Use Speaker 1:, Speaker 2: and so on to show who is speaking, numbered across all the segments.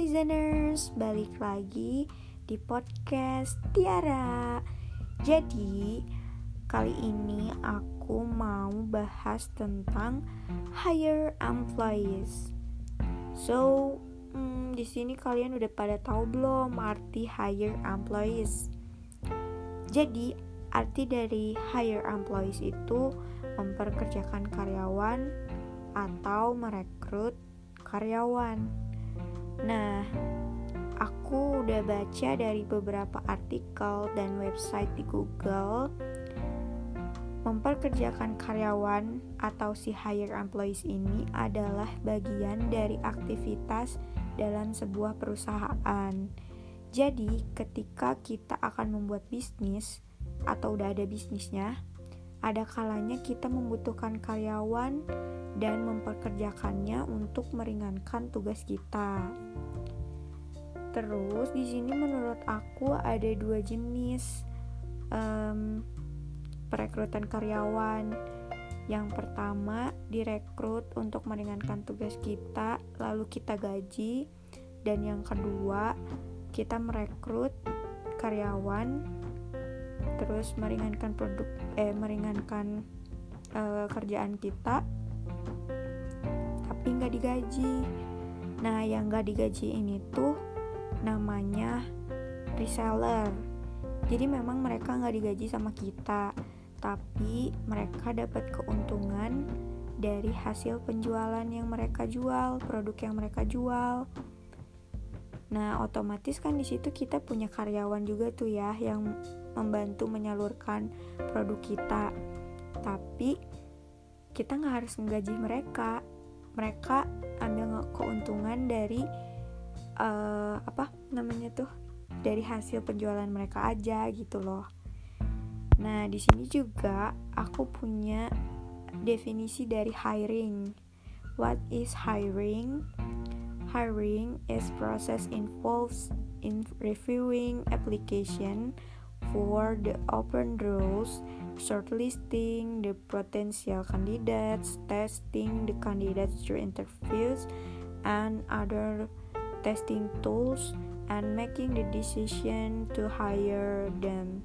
Speaker 1: listeners, balik lagi di podcast Tiara. Jadi, kali ini aku mau bahas tentang hire employees. So, hmm, di sini kalian udah pada tahu belum arti hire employees? Jadi, arti dari hire employees itu memperkerjakan karyawan atau merekrut karyawan. Nah, aku udah baca dari beberapa artikel dan website di Google. Memperkerjakan karyawan atau si hire employees ini adalah bagian dari aktivitas dalam sebuah perusahaan. Jadi, ketika kita akan membuat bisnis atau udah ada bisnisnya, ada kalanya kita membutuhkan karyawan dan memperkerjakannya untuk meringankan tugas kita. Terus di sini menurut aku ada dua jenis um, perekrutan karyawan. Yang pertama direkrut untuk meringankan tugas kita, lalu kita gaji. Dan yang kedua kita merekrut karyawan, terus meringankan produk, eh meringankan uh, kerjaan kita tapi nggak digaji nah yang nggak digaji ini tuh namanya reseller jadi memang mereka nggak digaji sama kita tapi mereka dapat keuntungan dari hasil penjualan yang mereka jual, produk yang mereka jual. Nah, otomatis kan di situ kita punya karyawan juga tuh ya yang membantu menyalurkan produk kita. Tapi kita nggak harus menggaji mereka, mereka ambil keuntungan dari uh, apa namanya tuh dari hasil penjualan mereka aja gitu loh. Nah di sini juga aku punya definisi dari hiring. What is hiring? Hiring is process involves in reviewing application for the open roles shortlisting the potential candidates, testing the candidates through interviews and other testing tools, and making the decision to hire them.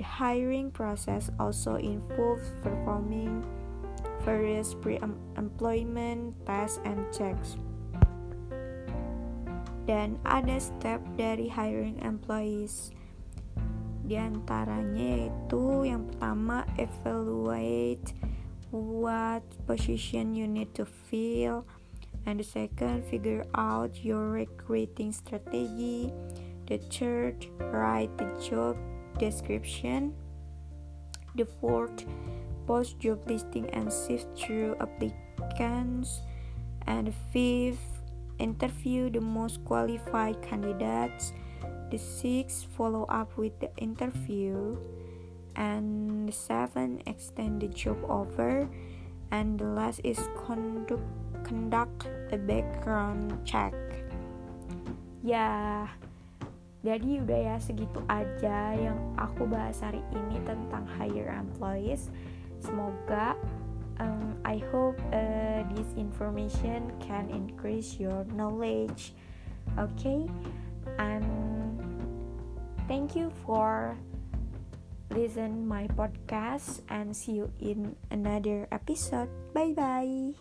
Speaker 1: The hiring process also involves performing various pre-employment tests and checks. Dan ada step dari hiring employees Di antaranya yaitu yang pertama evaluate what position you need to fill. And the second figure out your recruiting strategy. The third write the job description. The fourth post job listing and sift through applicants. And the fifth interview the most qualified candidates The six follow up with the interview. And the seven extend the job offer. And the last is conduct, conduct a background check. Ya, jadi udah ya segitu aja yang aku bahas hari ini tentang hire employees. Semoga um, I hope uh, this information can increase your knowledge. Okay, and Thank you for listen my podcast and see you in another episode. Bye bye.